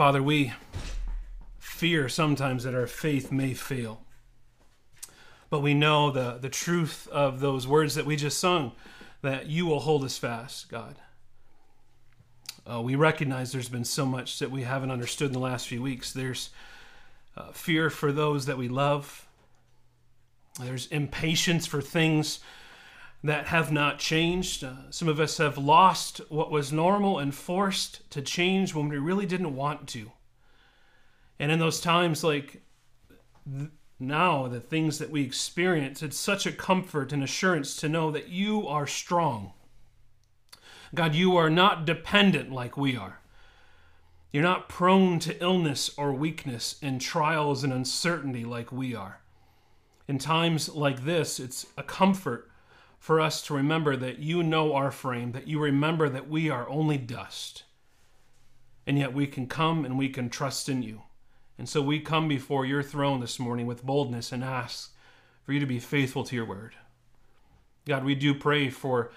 Father, we fear sometimes that our faith may fail. But we know the, the truth of those words that we just sung, that you will hold us fast, God. Uh, we recognize there's been so much that we haven't understood in the last few weeks. There's uh, fear for those that we love, there's impatience for things that have not changed. Uh, some of us have lost what was normal and forced to change when we really didn't want to. And in those times, like th- now, the things that we experience, it's such a comfort and assurance to know that you are strong. God, you are not dependent like we are. You're not prone to illness or weakness and trials and uncertainty like we are. In times like this, it's a comfort for us to remember that you know our frame, that you remember that we are only dust. And yet we can come and we can trust in you. And so we come before your throne this morning with boldness and ask for you to be faithful to your word. God, we do pray for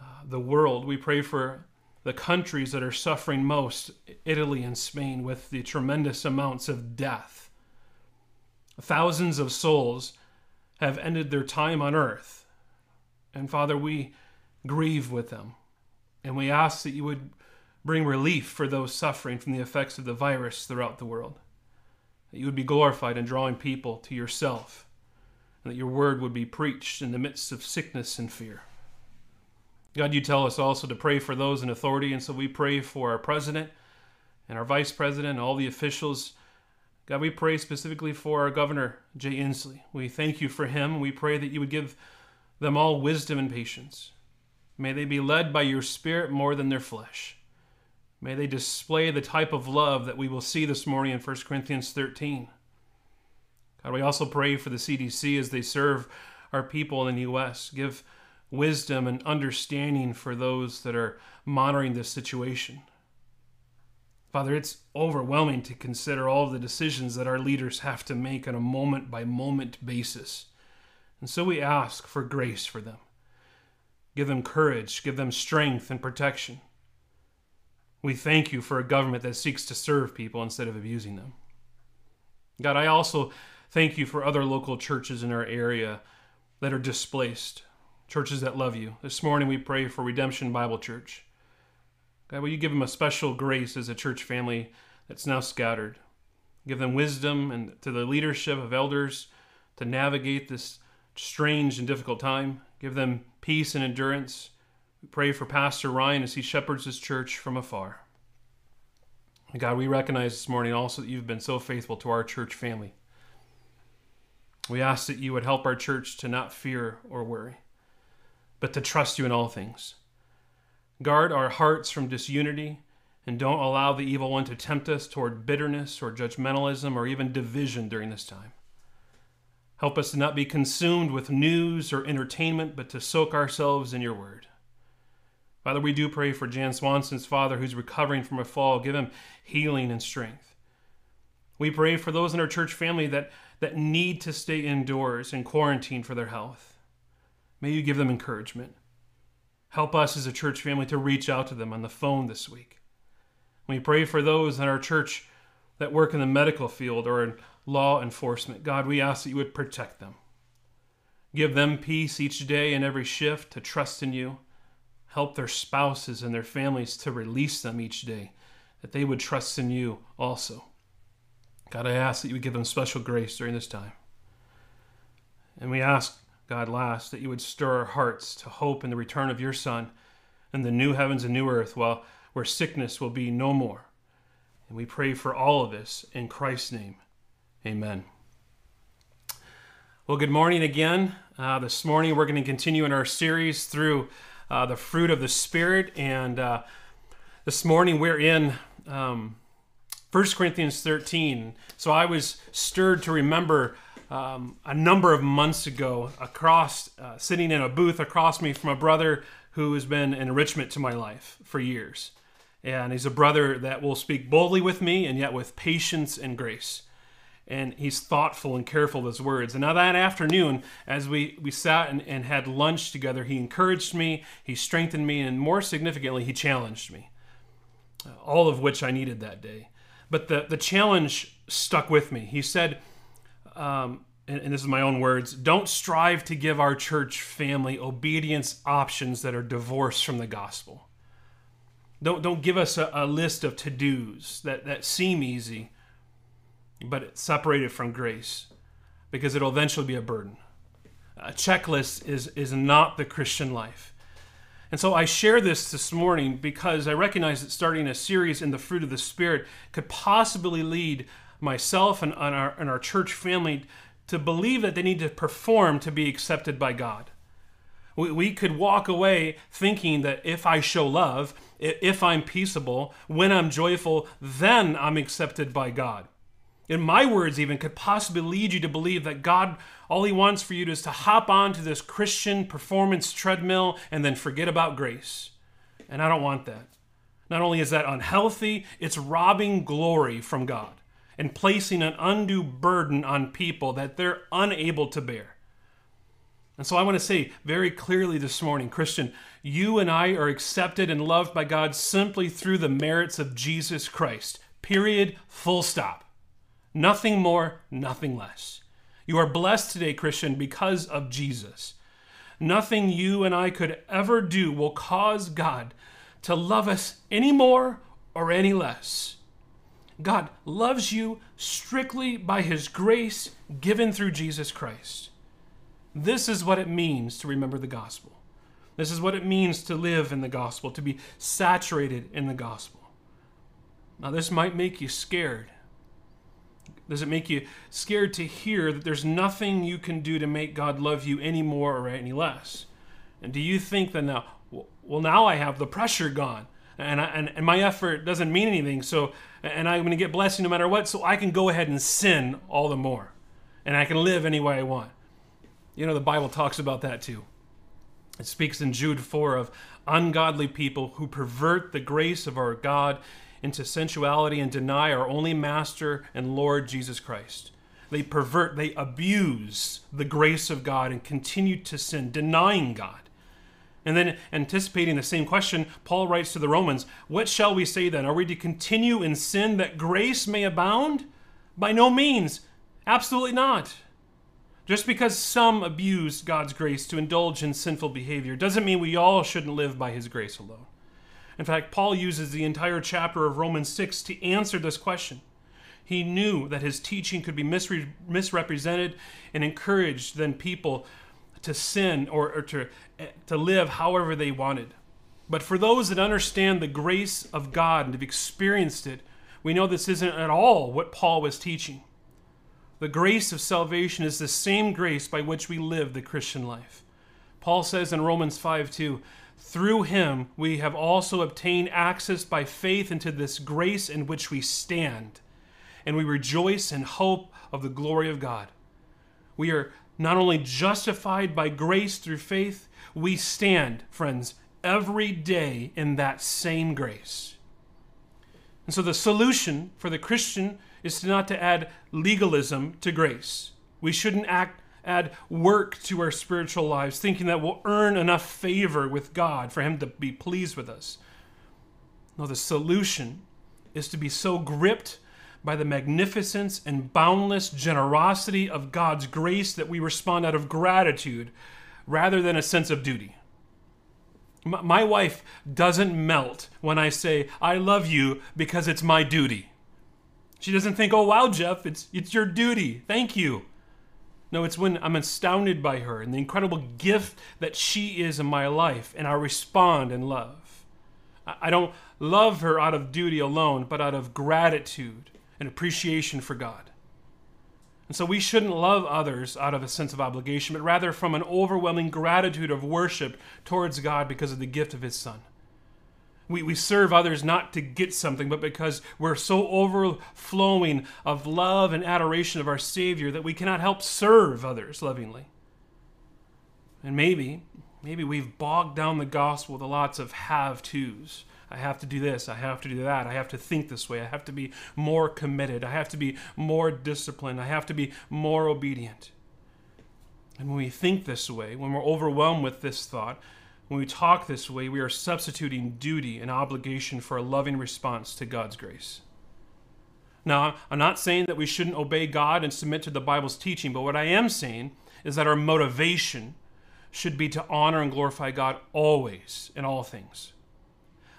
uh, the world. We pray for the countries that are suffering most, Italy and Spain, with the tremendous amounts of death. Thousands of souls have ended their time on earth and Father, we grieve with them. And we ask that you would bring relief for those suffering from the effects of the virus throughout the world. That you would be glorified in drawing people to yourself. And that your word would be preached in the midst of sickness and fear. God, you tell us also to pray for those in authority. And so we pray for our president and our vice president and all the officials. God, we pray specifically for our governor, Jay Inslee. We thank you for him. We pray that you would give them all wisdom and patience. May they be led by your Spirit more than their flesh. May they display the type of love that we will see this morning in 1 Corinthians 13. God, we also pray for the CDC as they serve our people in the U.S. Give wisdom and understanding for those that are monitoring this situation. Father, it's overwhelming to consider all of the decisions that our leaders have to make on a moment by moment basis. And so we ask for grace for them. Give them courage, give them strength and protection. We thank you for a government that seeks to serve people instead of abusing them. God, I also thank you for other local churches in our area that are displaced, churches that love you. This morning we pray for Redemption Bible Church. God, will you give them a special grace as a church family that's now scattered? Give them wisdom and to the leadership of elders to navigate this strange and difficult time. Give them peace and endurance. We pray for Pastor Ryan as he shepherds his church from afar. God, we recognize this morning also that you've been so faithful to our church family. We ask that you would help our church to not fear or worry, but to trust you in all things. Guard our hearts from disunity and don't allow the evil one to tempt us toward bitterness or judgmentalism or even division during this time. Help us to not be consumed with news or entertainment, but to soak ourselves in your word. Father, we do pray for Jan Swanson's father who's recovering from a fall. Give him healing and strength. We pray for those in our church family that, that need to stay indoors and quarantine for their health. May you give them encouragement. Help us as a church family to reach out to them on the phone this week. We pray for those in our church that work in the medical field or in law enforcement. God, we ask that you would protect them. Give them peace each day and every shift to trust in you. Help their spouses and their families to release them each day, that they would trust in you also. God, I ask that you would give them special grace during this time. And we ask, God, last, that you would stir our hearts to hope in the return of your Son and the new heavens and new earth, while where sickness will be no more. And we pray for all of this in Christ's name. Amen. Well, good morning again. Uh, this morning we're going to continue in our series through uh, the fruit of the Spirit. And uh, this morning we're in um, 1 Corinthians 13. So I was stirred to remember um, a number of months ago, across, uh, sitting in a booth across me from a brother who has been an enrichment to my life for years. And he's a brother that will speak boldly with me and yet with patience and grace. And he's thoughtful and careful with his words. And now that afternoon, as we, we sat and, and had lunch together, he encouraged me, he strengthened me, and more significantly, he challenged me. All of which I needed that day. But the, the challenge stuck with me. He said, um, and, and this is my own words don't strive to give our church family obedience options that are divorced from the gospel. Don't, don't give us a, a list of to dos that, that seem easy, but separated from grace, because it'll eventually be a burden. A checklist is, is not the Christian life. And so I share this this morning because I recognize that starting a series in the fruit of the Spirit could possibly lead myself and, and, our, and our church family to believe that they need to perform to be accepted by God. We, we could walk away thinking that if I show love, if I'm peaceable, when I'm joyful, then I'm accepted by God. And my words even could possibly lead you to believe that God, all He wants for you is to hop onto this Christian performance treadmill and then forget about grace. And I don't want that. Not only is that unhealthy, it's robbing glory from God and placing an undue burden on people that they're unable to bear. And so I want to say very clearly this morning, Christian, you and I are accepted and loved by God simply through the merits of Jesus Christ. Period. Full stop. Nothing more, nothing less. You are blessed today, Christian, because of Jesus. Nothing you and I could ever do will cause God to love us any more or any less. God loves you strictly by his grace given through Jesus Christ. This is what it means to remember the gospel. This is what it means to live in the gospel, to be saturated in the gospel. Now, this might make you scared. Does it make you scared to hear that there's nothing you can do to make God love you any more or any less? And do you think that now, well, now I have the pressure gone, and, I, and, and my effort doesn't mean anything, so, and I'm going to get blessing no matter what, so I can go ahead and sin all the more, and I can live any way I want. You know, the Bible talks about that too. It speaks in Jude 4 of ungodly people who pervert the grace of our God into sensuality and deny our only Master and Lord Jesus Christ. They pervert, they abuse the grace of God and continue to sin, denying God. And then, anticipating the same question, Paul writes to the Romans What shall we say then? Are we to continue in sin that grace may abound? By no means. Absolutely not. Just because some abuse God's grace to indulge in sinful behavior doesn't mean we all shouldn't live by His grace alone. In fact, Paul uses the entire chapter of Romans 6 to answer this question. He knew that his teaching could be misre- misrepresented and encouraged then people to sin or, or to, eh, to live however they wanted. But for those that understand the grace of God and have experienced it, we know this isn't at all what Paul was teaching. The grace of salvation is the same grace by which we live the Christian life. Paul says in Romans 5 2, through him, we have also obtained access by faith into this grace in which we stand, and we rejoice in hope of the glory of God. We are not only justified by grace through faith, we stand, friends, every day in that same grace. And so the solution for the Christian is not to add legalism to grace. We shouldn't act add work to our spiritual lives, thinking that we'll earn enough favor with God for Him to be pleased with us. No, the solution is to be so gripped by the magnificence and boundless generosity of God's grace that we respond out of gratitude rather than a sense of duty. My wife doesn't melt when I say, I love you because it's my duty. She doesn't think, oh, wow, Jeff, it's, it's your duty. Thank you. No, it's when I'm astounded by her and the incredible gift that she is in my life, and I respond in love. I don't love her out of duty alone, but out of gratitude and appreciation for God. And so we shouldn't love others out of a sense of obligation, but rather from an overwhelming gratitude of worship towards God because of the gift of His Son. We, we serve others not to get something, but because we're so overflowing of love and adoration of our Savior that we cannot help serve others lovingly. And maybe, maybe we've bogged down the gospel with lots of have tos. I have to do this. I have to do that. I have to think this way. I have to be more committed. I have to be more disciplined. I have to be more obedient. And when we think this way, when we're overwhelmed with this thought, when we talk this way, we are substituting duty and obligation for a loving response to God's grace. Now, I'm not saying that we shouldn't obey God and submit to the Bible's teaching, but what I am saying is that our motivation should be to honor and glorify God always in all things.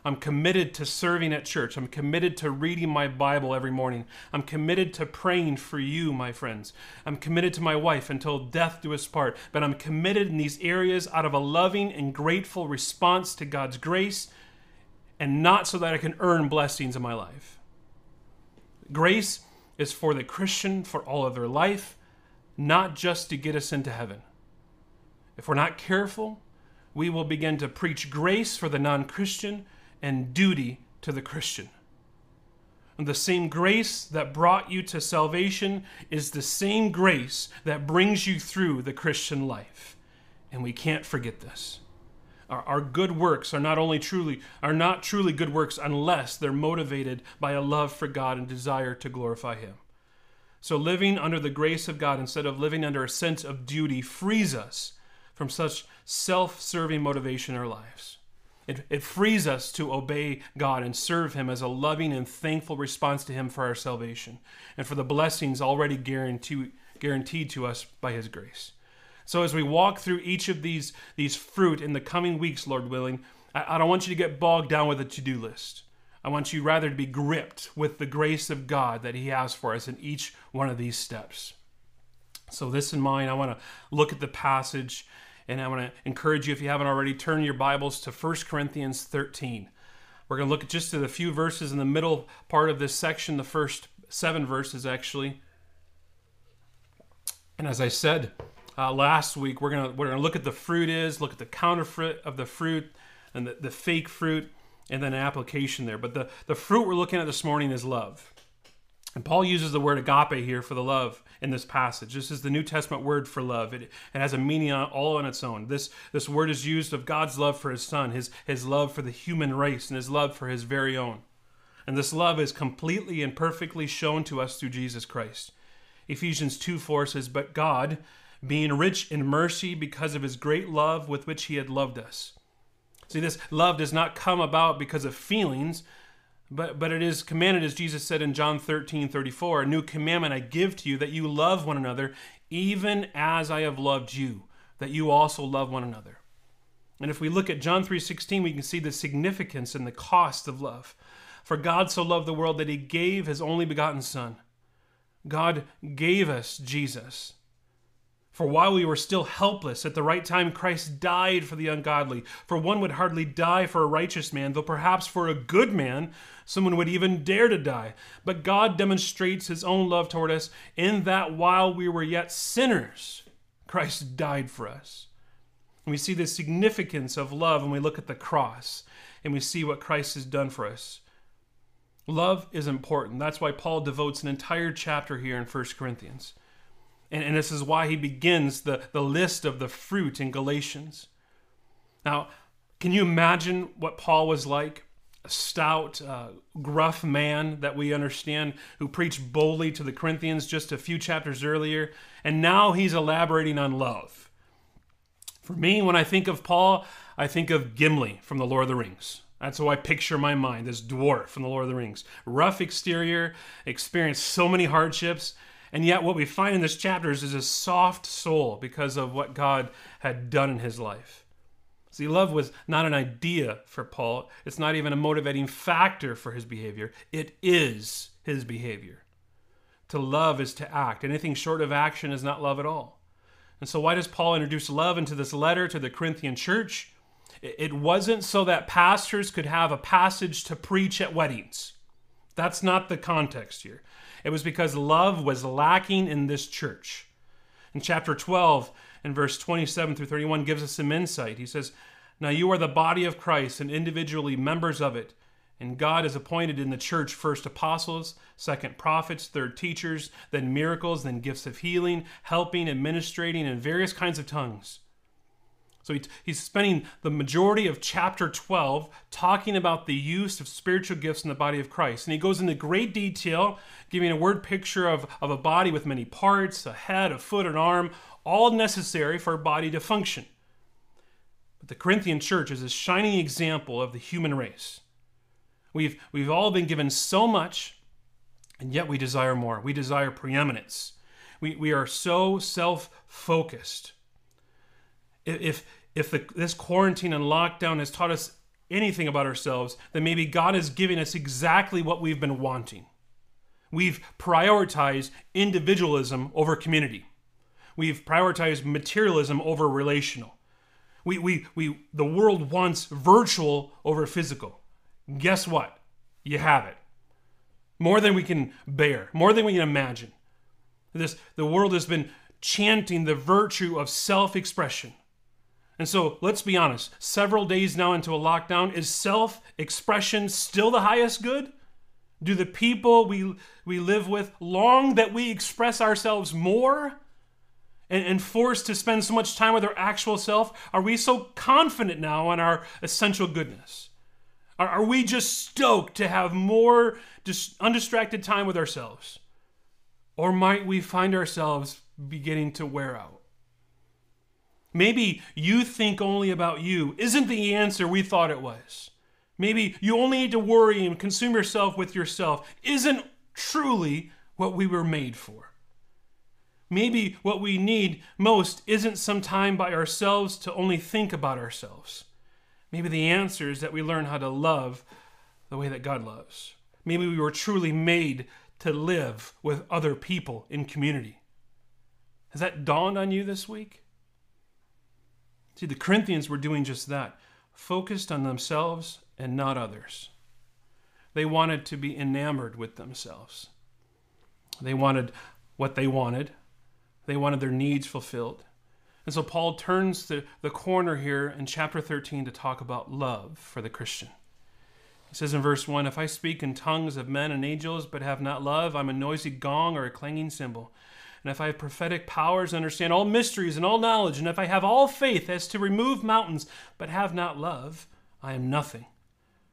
I'm committed to serving at church. I'm committed to reading my Bible every morning. I'm committed to praying for you, my friends. I'm committed to my wife until death do us part. But I'm committed in these areas out of a loving and grateful response to God's grace and not so that I can earn blessings in my life. Grace is for the Christian for all of their life, not just to get us into heaven. If we're not careful, we will begin to preach grace for the non Christian and duty to the Christian. And the same grace that brought you to salvation is the same grace that brings you through the Christian life. And we can't forget this. Our, our good works are not only truly are not truly good works unless they're motivated by a love for God and desire to glorify him. So living under the grace of God instead of living under a sense of duty frees us from such self-serving motivation in our lives. It, it frees us to obey God and serve Him as a loving and thankful response to Him for our salvation and for the blessings already guaranteed, to us by His grace. So, as we walk through each of these, these fruit in the coming weeks, Lord willing, I, I don't want you to get bogged down with a to do list. I want you rather to be gripped with the grace of God that He has for us in each one of these steps. So, this in mind, I want to look at the passage and I want to encourage you, if you haven't already, turn your Bibles to 1 Corinthians 13. We're going to look at just at a few verses in the middle part of this section, the first seven verses actually. And as I said uh, last week, we're going to we're going to look at the fruit is, look at the counterfeit of the fruit, and the, the fake fruit, and then application there. But the, the fruit we're looking at this morning is love. And Paul uses the word agape here for the love in this passage. This is the New Testament word for love. It, it has a meaning all on its own. This, this word is used of God's love for his son, his, his love for the human race, and his love for his very own. And this love is completely and perfectly shown to us through Jesus Christ. Ephesians 2 4 says, But God, being rich in mercy because of his great love with which he had loved us. See, this love does not come about because of feelings, but, but it is commanded, as Jesus said in John 13 34, a new commandment I give to you, that you love one another, even as I have loved you, that you also love one another. And if we look at John 3:16, we can see the significance and the cost of love. For God so loved the world that he gave his only begotten son. God gave us Jesus. For while we were still helpless, at the right time Christ died for the ungodly. For one would hardly die for a righteous man, though perhaps for a good man someone would even dare to die. But God demonstrates his own love toward us in that while we were yet sinners, Christ died for us. And we see the significance of love when we look at the cross and we see what Christ has done for us. Love is important. That's why Paul devotes an entire chapter here in 1 Corinthians. And, and this is why he begins the, the list of the fruit in Galatians. Now, can you imagine what Paul was like? A stout, uh, gruff man that we understand who preached boldly to the Corinthians just a few chapters earlier. And now he's elaborating on love. For me, when I think of Paul, I think of Gimli from The Lord of the Rings. That's how I picture my mind, this dwarf from The Lord of the Rings. Rough exterior, experienced so many hardships, and yet, what we find in this chapter is a soft soul because of what God had done in his life. See, love was not an idea for Paul, it's not even a motivating factor for his behavior. It is his behavior. To love is to act. Anything short of action is not love at all. And so, why does Paul introduce love into this letter to the Corinthian church? It wasn't so that pastors could have a passage to preach at weddings. That's not the context here. It was because love was lacking in this church. In chapter 12, in verse 27 through 31, gives us some insight. He says, Now you are the body of Christ and individually members of it. And God has appointed in the church first apostles, second prophets, third teachers, then miracles, then gifts of healing, helping, administrating, and various kinds of tongues. So he, he's spending the majority of chapter 12 talking about the use of spiritual gifts in the body of Christ. And he goes into great detail, giving a word picture of, of a body with many parts a head, a foot, an arm, all necessary for a body to function. But the Corinthian church is a shining example of the human race. We've, we've all been given so much, And yet we desire more. We desire preeminence. We, we are so self focused. If, if the, this quarantine and lockdown has taught us anything about ourselves, then maybe God is giving us exactly what we've been wanting. We've prioritized individualism over community. We've prioritized materialism over relational. We, we, we, the world wants virtual over physical. Guess what? You have it. More than we can bear, more than we can imagine. This, the world has been chanting the virtue of self expression. And so let's be honest several days now into a lockdown, is self expression still the highest good? Do the people we, we live with long that we express ourselves more? and, and forced to spend so much time with our actual self? Are we so confident now in our essential goodness? Are, are we just stoked to have more just undistracted time with ourselves? Or might we find ourselves beginning to wear out? Maybe you think only about you isn't the answer we thought it was. Maybe you only need to worry and consume yourself with yourself isn't truly what we were made for. Maybe what we need most isn't some time by ourselves to only think about ourselves. Maybe the answer is that we learn how to love the way that God loves. Maybe we were truly made to live with other people in community. Has that dawned on you this week? See, the Corinthians were doing just that, focused on themselves and not others. They wanted to be enamored with themselves. They wanted what they wanted, they wanted their needs fulfilled. And so Paul turns the, the corner here in chapter 13 to talk about love for the Christian. He says in verse 1 If I speak in tongues of men and angels, but have not love, I'm a noisy gong or a clanging cymbal. And if I have prophetic powers understand all mysteries and all knowledge, and if I have all faith as to remove mountains, but have not love, I am nothing.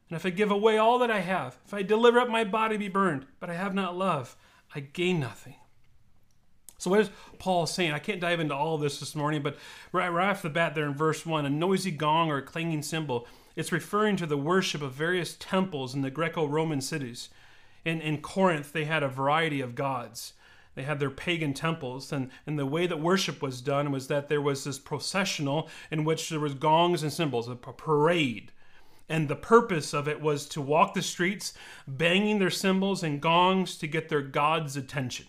And if I give away all that I have, if I deliver up my body to be burned, but I have not love, I gain nothing. So what is Paul saying? I can't dive into all of this this morning, but right, right off the bat there in verse 1, a noisy gong or a clanging cymbal, it's referring to the worship of various temples in the Greco-Roman cities. In, in Corinth, they had a variety of gods. They had their pagan temples, and, and the way that worship was done was that there was this processional in which there was gongs and cymbals, a parade. And the purpose of it was to walk the streets, banging their cymbals and gongs to get their god's attention.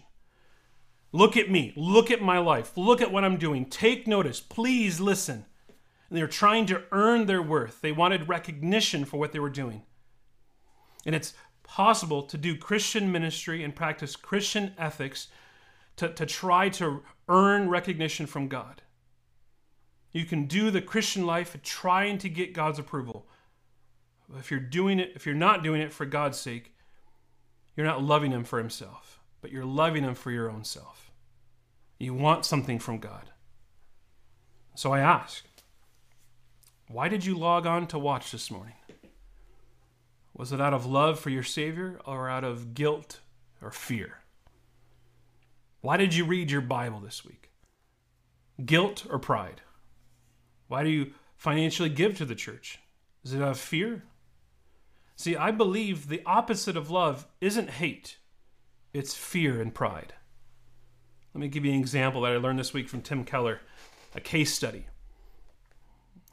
Look at me. Look at my life. Look at what I'm doing. Take notice. Please listen. And they were trying to earn their worth. They wanted recognition for what they were doing. And it's possible to do Christian ministry and practice Christian ethics to, to try to earn recognition from God. You can do the Christian life trying to get God's approval. If you're doing it, if you're not doing it for God's sake, you're not loving Him for Himself but you're loving Him for your own self. You want something from God. So I ask, why did you log on to watch this morning? Was it out of love for your Savior or out of guilt or fear? Why did you read your Bible this week? Guilt or pride? Why do you financially give to the church? Is it out of fear? See, I believe the opposite of love isn't hate, it's fear and pride. Let me give you an example that I learned this week from Tim Keller, a case study.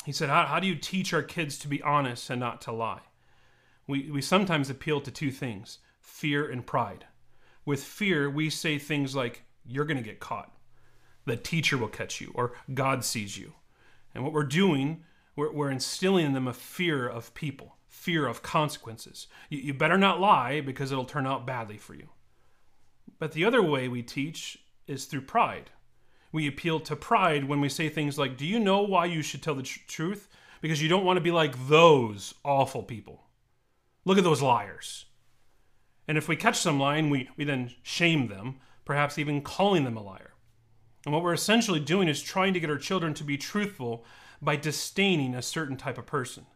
He said, How, how do you teach our kids to be honest and not to lie? We, we sometimes appeal to two things fear and pride. With fear, we say things like, You're going to get caught. The teacher will catch you, or God sees you. And what we're doing, we're, we're instilling in them a fear of people, fear of consequences. You, you better not lie because it'll turn out badly for you. But the other way we teach is through pride. We appeal to pride when we say things like, Do you know why you should tell the tr- truth? Because you don't want to be like those awful people. Look at those liars. And if we catch some lying, we, we then shame them, perhaps even calling them a liar. And what we're essentially doing is trying to get our children to be truthful by disdaining a certain type of person.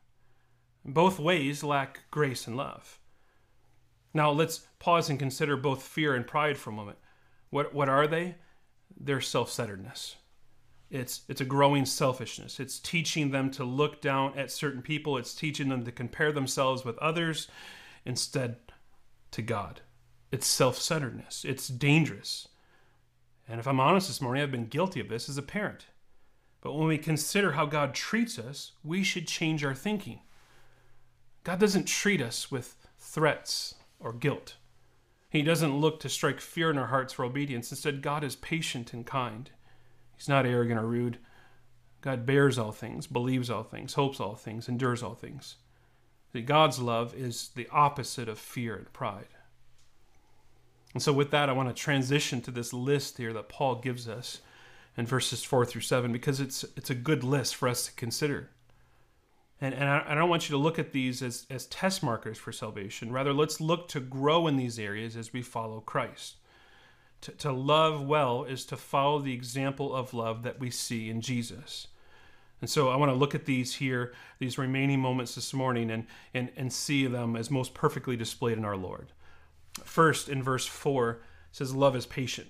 Both ways lack grace and love. Now let's pause and consider both fear and pride for a moment. What, what are they? They're self centeredness. It's, it's a growing selfishness. It's teaching them to look down at certain people. It's teaching them to compare themselves with others instead to God. it's self centeredness, it's dangerous. And if I'm honest this morning, I've been guilty of this as a parent. But when we consider how God treats us, we should change our thinking. God doesn't treat us with threats or guilt. He doesn't look to strike fear in our hearts for obedience. Instead, God is patient and kind. He's not arrogant or rude. God bears all things, believes all things, hopes all things, endures all things. God's love is the opposite of fear and pride. And so, with that, I want to transition to this list here that Paul gives us in verses 4 through 7 because it's, it's a good list for us to consider. And, and I, I don't want you to look at these as, as test markers for salvation. Rather, let's look to grow in these areas as we follow Christ. To, to love well is to follow the example of love that we see in Jesus. And so I want to look at these here, these remaining moments this morning, and, and, and see them as most perfectly displayed in our Lord. First, in verse 4, says, Love is patient.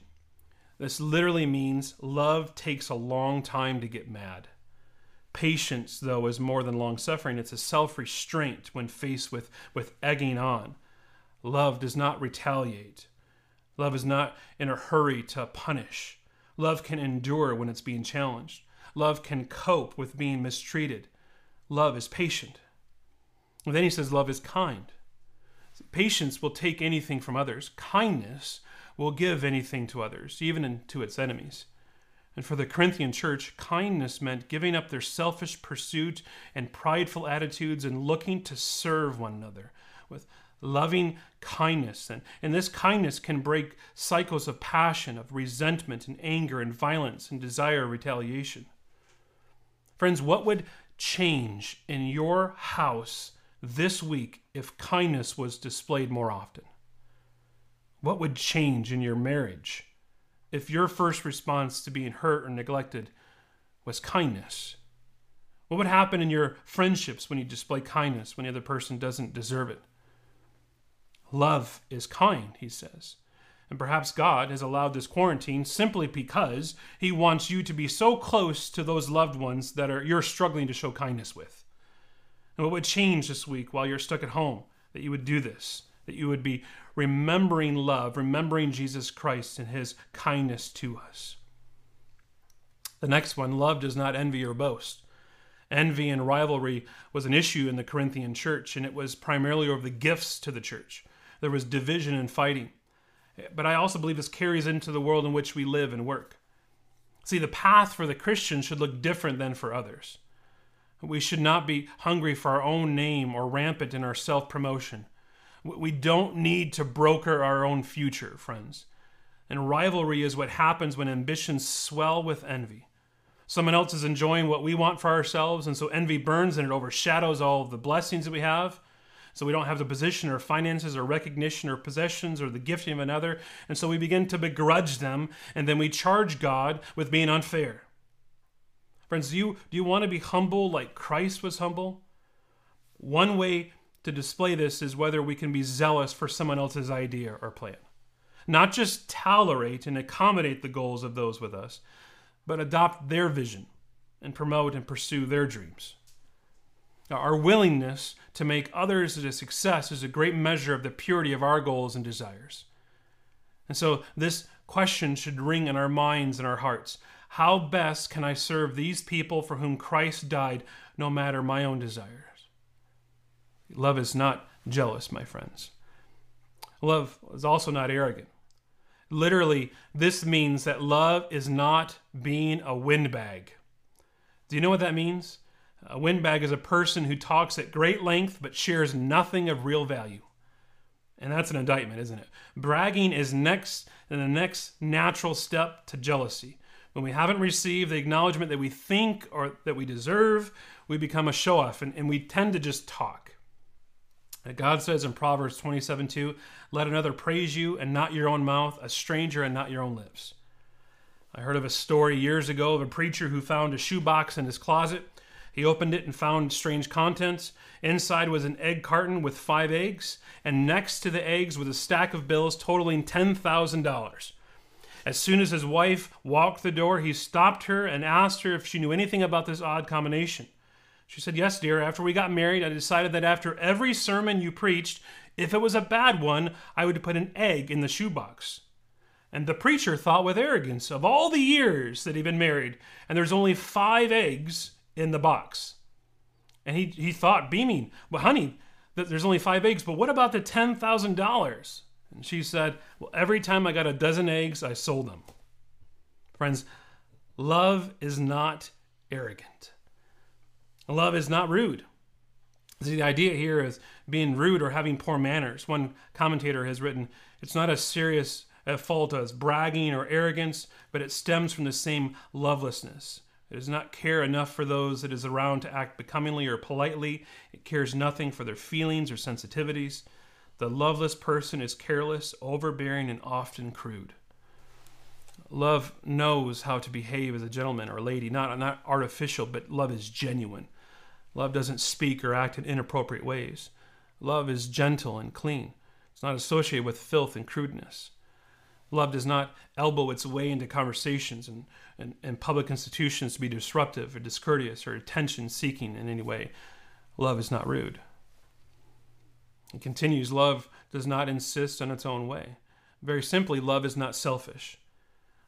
This literally means love takes a long time to get mad. Patience, though, is more than long suffering. It's a self restraint when faced with, with egging on. Love does not retaliate. Love is not in a hurry to punish. Love can endure when it's being challenged. Love can cope with being mistreated. Love is patient. And then he says, Love is kind. Patience will take anything from others. Kindness will give anything to others, even to its enemies. And for the Corinthian church, kindness meant giving up their selfish pursuit and prideful attitudes and looking to serve one another with loving kindness. And, and this kindness can break cycles of passion, of resentment and anger and violence and desire retaliation. Friends, what would change in your house this week if kindness was displayed more often? What would change in your marriage? if your first response to being hurt or neglected was kindness? What would happen in your friendships when you display kindness when the other person doesn't deserve it? Love is kind, he says. And perhaps God has allowed this quarantine simply because he wants you to be so close to those loved ones that are you're struggling to show kindness with. And what would change this week while you're stuck at home that you would do this? that you would be remembering love, remembering Jesus Christ and his kindness to us. The next one love does not envy or boast. Envy and rivalry was an issue in the Corinthian church, and it was primarily over the gifts to the church. There was division and fighting. But I also believe this carries into the world in which we live and work. See, the path for the Christian should look different than for others. We should not be hungry for our own name or rampant in our self promotion. We don't need to broker our own future, friends. And rivalry is what happens when ambitions swell with envy. Someone else is enjoying what we want for ourselves, and so envy burns and it overshadows all of the blessings that we have. So we don't have the position or finances or recognition or possessions or the gifting of another. And so we begin to begrudge them, and then we charge God with being unfair. Friends, do you, do you want to be humble like Christ was humble? One way to display this is whether we can be zealous for someone else's idea or plan. Not just tolerate and accommodate the goals of those with us, but adopt their vision and promote and pursue their dreams. Our willingness to make others a success is a great measure of the purity of our goals and desires. And so, this question should ring in our minds and our hearts How best can I serve these people for whom Christ died, no matter my own desires? Love is not jealous, my friends. Love is also not arrogant. Literally, this means that love is not being a windbag. Do you know what that means? A windbag is a person who talks at great length but shares nothing of real value. And that's an indictment, isn't it? Bragging is next and the next natural step to jealousy. When we haven't received the acknowledgement that we think or that we deserve, we become a show off and, and we tend to just talk. God says in Proverbs 27 2, let another praise you and not your own mouth, a stranger and not your own lips. I heard of a story years ago of a preacher who found a shoebox in his closet. He opened it and found strange contents. Inside was an egg carton with five eggs, and next to the eggs was a stack of bills totaling $10,000. As soon as his wife walked the door, he stopped her and asked her if she knew anything about this odd combination. She said, Yes, dear. After we got married, I decided that after every sermon you preached, If it was a bad one, I would put an egg in the shoebox. And the preacher thought with arrogance of all the years that he'd been married, and there's only five eggs in the box. And he, he thought, beaming, well, honey, there's only five eggs, but what about the $10,000? And she said, well, every time I got a dozen eggs, I sold them. Friends, love is not arrogant. Love is not rude. See, the idea here is being rude or having poor manners. One commentator has written, it's not as serious a fault as bragging or arrogance, but it stems from the same lovelessness. It does not care enough for those it is around to act becomingly or politely. It cares nothing for their feelings or sensitivities. The loveless person is careless, overbearing, and often crude. Love knows how to behave as a gentleman or a lady, not, not artificial, but love is genuine. Love doesn't speak or act in inappropriate ways. Love is gentle and clean. It's not associated with filth and crudeness. Love does not elbow its way into conversations and, and, and public institutions to be disruptive or discourteous or attention seeking in any way. Love is not rude. It continues love does not insist on its own way. Very simply, love is not selfish.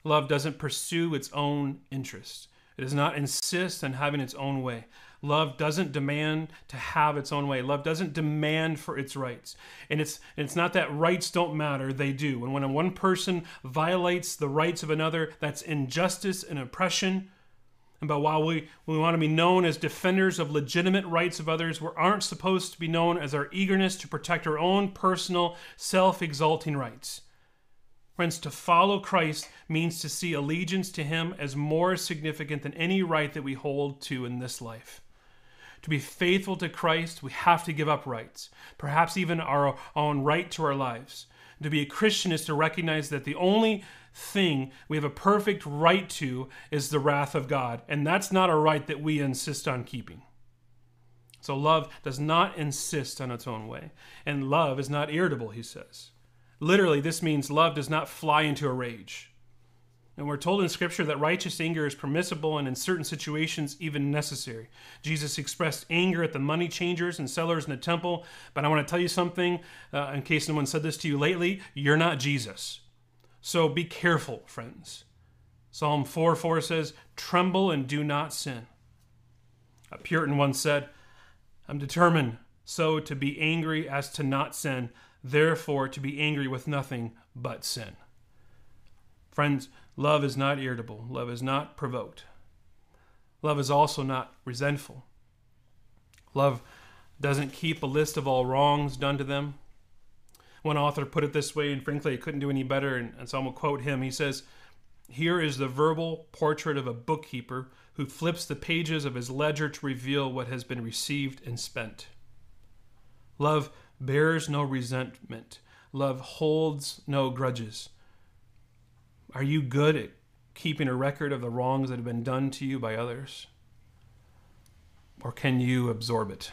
Love doesn't pursue its own interests. It does not insist on having its own way. Love doesn't demand to have its own way. Love doesn't demand for its rights. And it's it's not that rights don't matter, they do. And when one person violates the rights of another, that's injustice and oppression. And but while we, we want to be known as defenders of legitimate rights of others, we aren't supposed to be known as our eagerness to protect our own personal, self exalting rights. Friends, to follow Christ means to see allegiance to Him as more significant than any right that we hold to in this life. To be faithful to Christ, we have to give up rights, perhaps even our own right to our lives. To be a Christian is to recognize that the only thing we have a perfect right to is the wrath of God, and that's not a right that we insist on keeping. So, love does not insist on its own way, and love is not irritable, he says. Literally, this means love does not fly into a rage. And we're told in Scripture that righteous anger is permissible and in certain situations even necessary. Jesus expressed anger at the money changers and sellers in the temple. But I want to tell you something, uh, in case no one said this to you lately you're not Jesus. So be careful, friends. Psalm 4 4 says, Tremble and do not sin. A Puritan once said, I'm determined so to be angry as to not sin, therefore to be angry with nothing but sin. Friends, Love is not irritable. Love is not provoked. Love is also not resentful. Love doesn't keep a list of all wrongs done to them. One author put it this way, and frankly, I couldn't do any better, and, and so I'm going to quote him. He says, Here is the verbal portrait of a bookkeeper who flips the pages of his ledger to reveal what has been received and spent. Love bears no resentment. Love holds no grudges. Are you good at keeping a record of the wrongs that have been done to you by others? Or can you absorb it?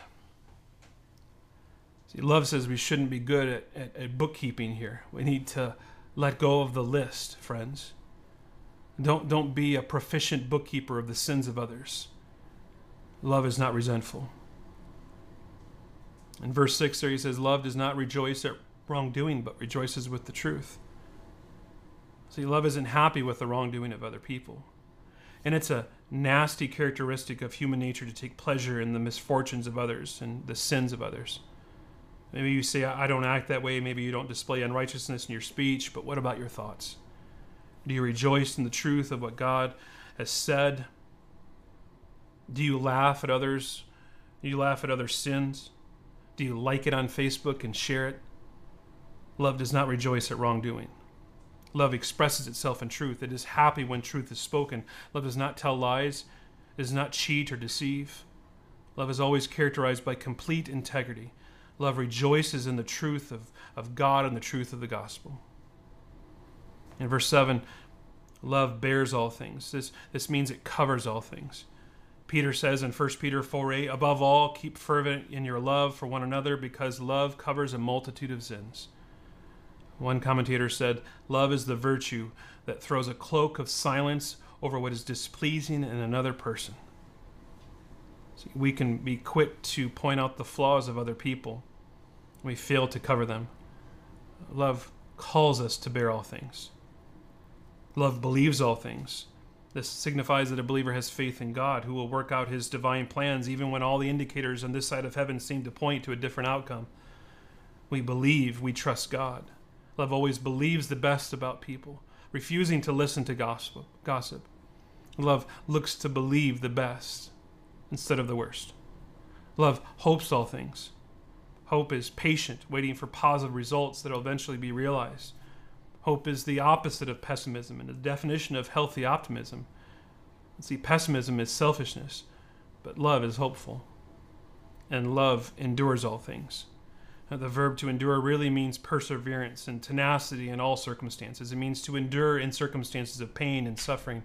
See, love says we shouldn't be good at, at, at bookkeeping here. We need to let go of the list, friends. Don't, don't be a proficient bookkeeper of the sins of others. Love is not resentful. In verse 6 there he says, Love does not rejoice at wrongdoing, but rejoices with the truth. See, love isn't happy with the wrongdoing of other people. And it's a nasty characteristic of human nature to take pleasure in the misfortunes of others and the sins of others. Maybe you say, I don't act that way. Maybe you don't display unrighteousness in your speech, but what about your thoughts? Do you rejoice in the truth of what God has said? Do you laugh at others? Do you laugh at other sins? Do you like it on Facebook and share it? Love does not rejoice at wrongdoing. Love expresses itself in truth. It is happy when truth is spoken. Love does not tell lies, it does not cheat or deceive. Love is always characterized by complete integrity. Love rejoices in the truth of, of God and the truth of the gospel. In verse 7, love bears all things. This, this means it covers all things. Peter says in 1 Peter 4 8, above all, keep fervent in your love for one another because love covers a multitude of sins. One commentator said, Love is the virtue that throws a cloak of silence over what is displeasing in another person. So we can be quick to point out the flaws of other people. We fail to cover them. Love calls us to bear all things. Love believes all things. This signifies that a believer has faith in God, who will work out his divine plans even when all the indicators on this side of heaven seem to point to a different outcome. We believe, we trust God. Love always believes the best about people, refusing to listen to gossip. gossip. Love looks to believe the best instead of the worst. Love hopes all things. Hope is patient, waiting for positive results that will eventually be realized. Hope is the opposite of pessimism and the definition of healthy optimism. See, pessimism is selfishness, but love is hopeful. And love endures all things. Now, the verb to endure really means perseverance and tenacity in all circumstances. It means to endure in circumstances of pain and suffering,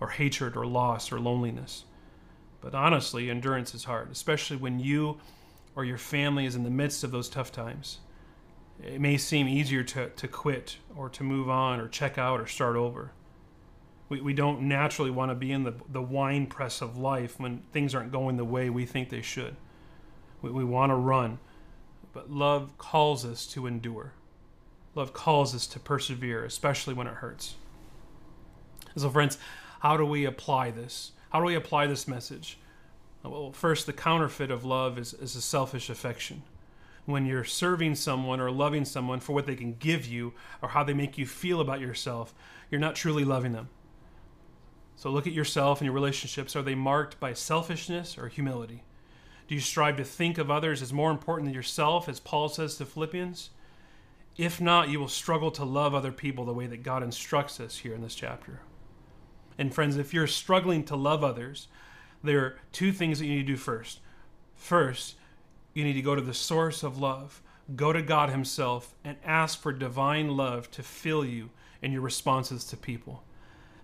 or hatred, or loss, or loneliness. But honestly, endurance is hard, especially when you or your family is in the midst of those tough times. It may seem easier to, to quit or to move on or check out or start over. We, we don't naturally want to be in the, the wine press of life when things aren't going the way we think they should. We, we want to run, but love calls us to endure. Love calls us to persevere, especially when it hurts. So, friends, how do we apply this? How do we apply this message? Well, first, the counterfeit of love is, is a selfish affection. When you're serving someone or loving someone for what they can give you or how they make you feel about yourself, you're not truly loving them. So look at yourself and your relationships. Are they marked by selfishness or humility? Do you strive to think of others as more important than yourself, as Paul says to Philippians? If not, you will struggle to love other people the way that God instructs us here in this chapter. And friends, if you're struggling to love others, there are two things that you need to do first. First, you need to go to the source of love, go to God Himself, and ask for divine love to fill you in your responses to people.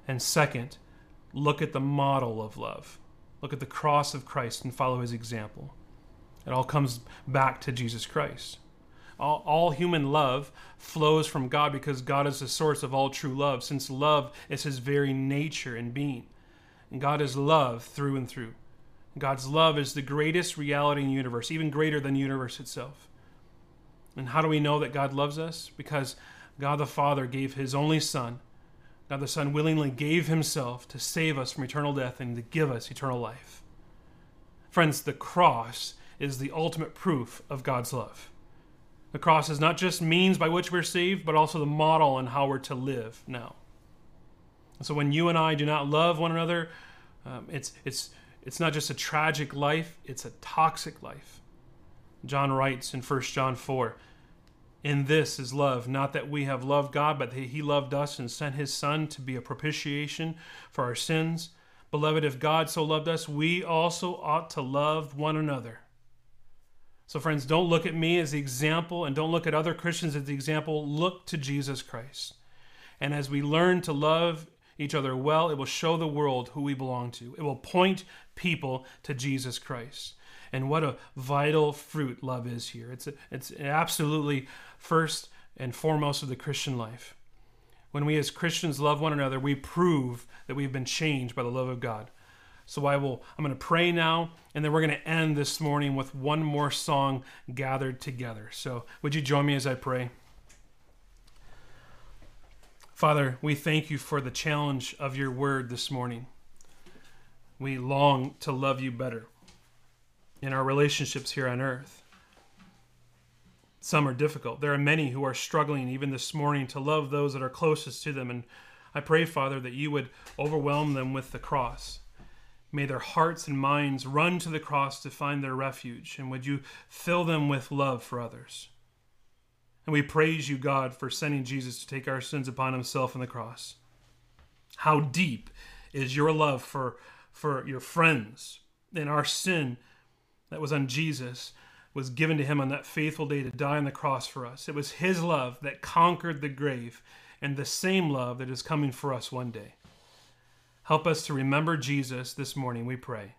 And second, look at the model of love. Look at the cross of Christ and follow His example. It all comes back to Jesus Christ. All, all, human love flows from God because God is the source of all true love, since love is His very nature and being. And God is love through and through. God's love is the greatest reality in the universe, even greater than the universe itself. And how do we know that God loves us? Because God the Father gave his only Son. God the Son willingly gave himself to save us from eternal death and to give us eternal life. Friends, the cross is the ultimate proof of God's love. The cross is not just means by which we're saved, but also the model on how we're to live now. So when you and I do not love one another, um, it's, it's, it's not just a tragic life, it's a toxic life. John writes in 1 John 4 In this is love, not that we have loved God, but that He loved us and sent His Son to be a propitiation for our sins. Beloved, if God so loved us, we also ought to love one another. So, friends, don't look at me as the example and don't look at other Christians as the example. Look to Jesus Christ. And as we learn to love each other well, it will show the world who we belong to. It will point people to Jesus Christ. And what a vital fruit love is here. It's, a, it's absolutely first and foremost of the Christian life. When we as Christians love one another, we prove that we've been changed by the love of God. So I will I'm going to pray now and then we're going to end this morning with one more song gathered together. So would you join me as I pray? Father, we thank you for the challenge of your word this morning. We long to love you better in our relationships here on earth. Some are difficult. There are many who are struggling even this morning to love those that are closest to them. And I pray, Father, that you would overwhelm them with the cross. May their hearts and minds run to the cross to find their refuge. And would you fill them with love for others? And we praise you, God, for sending Jesus to take our sins upon himself on the cross. How deep is your love for, for your friends and our sin that was on Jesus was given to him on that faithful day to die on the cross for us. It was his love that conquered the grave and the same love that is coming for us one day. Help us to remember Jesus this morning, we pray.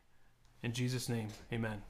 In Jesus' name, amen.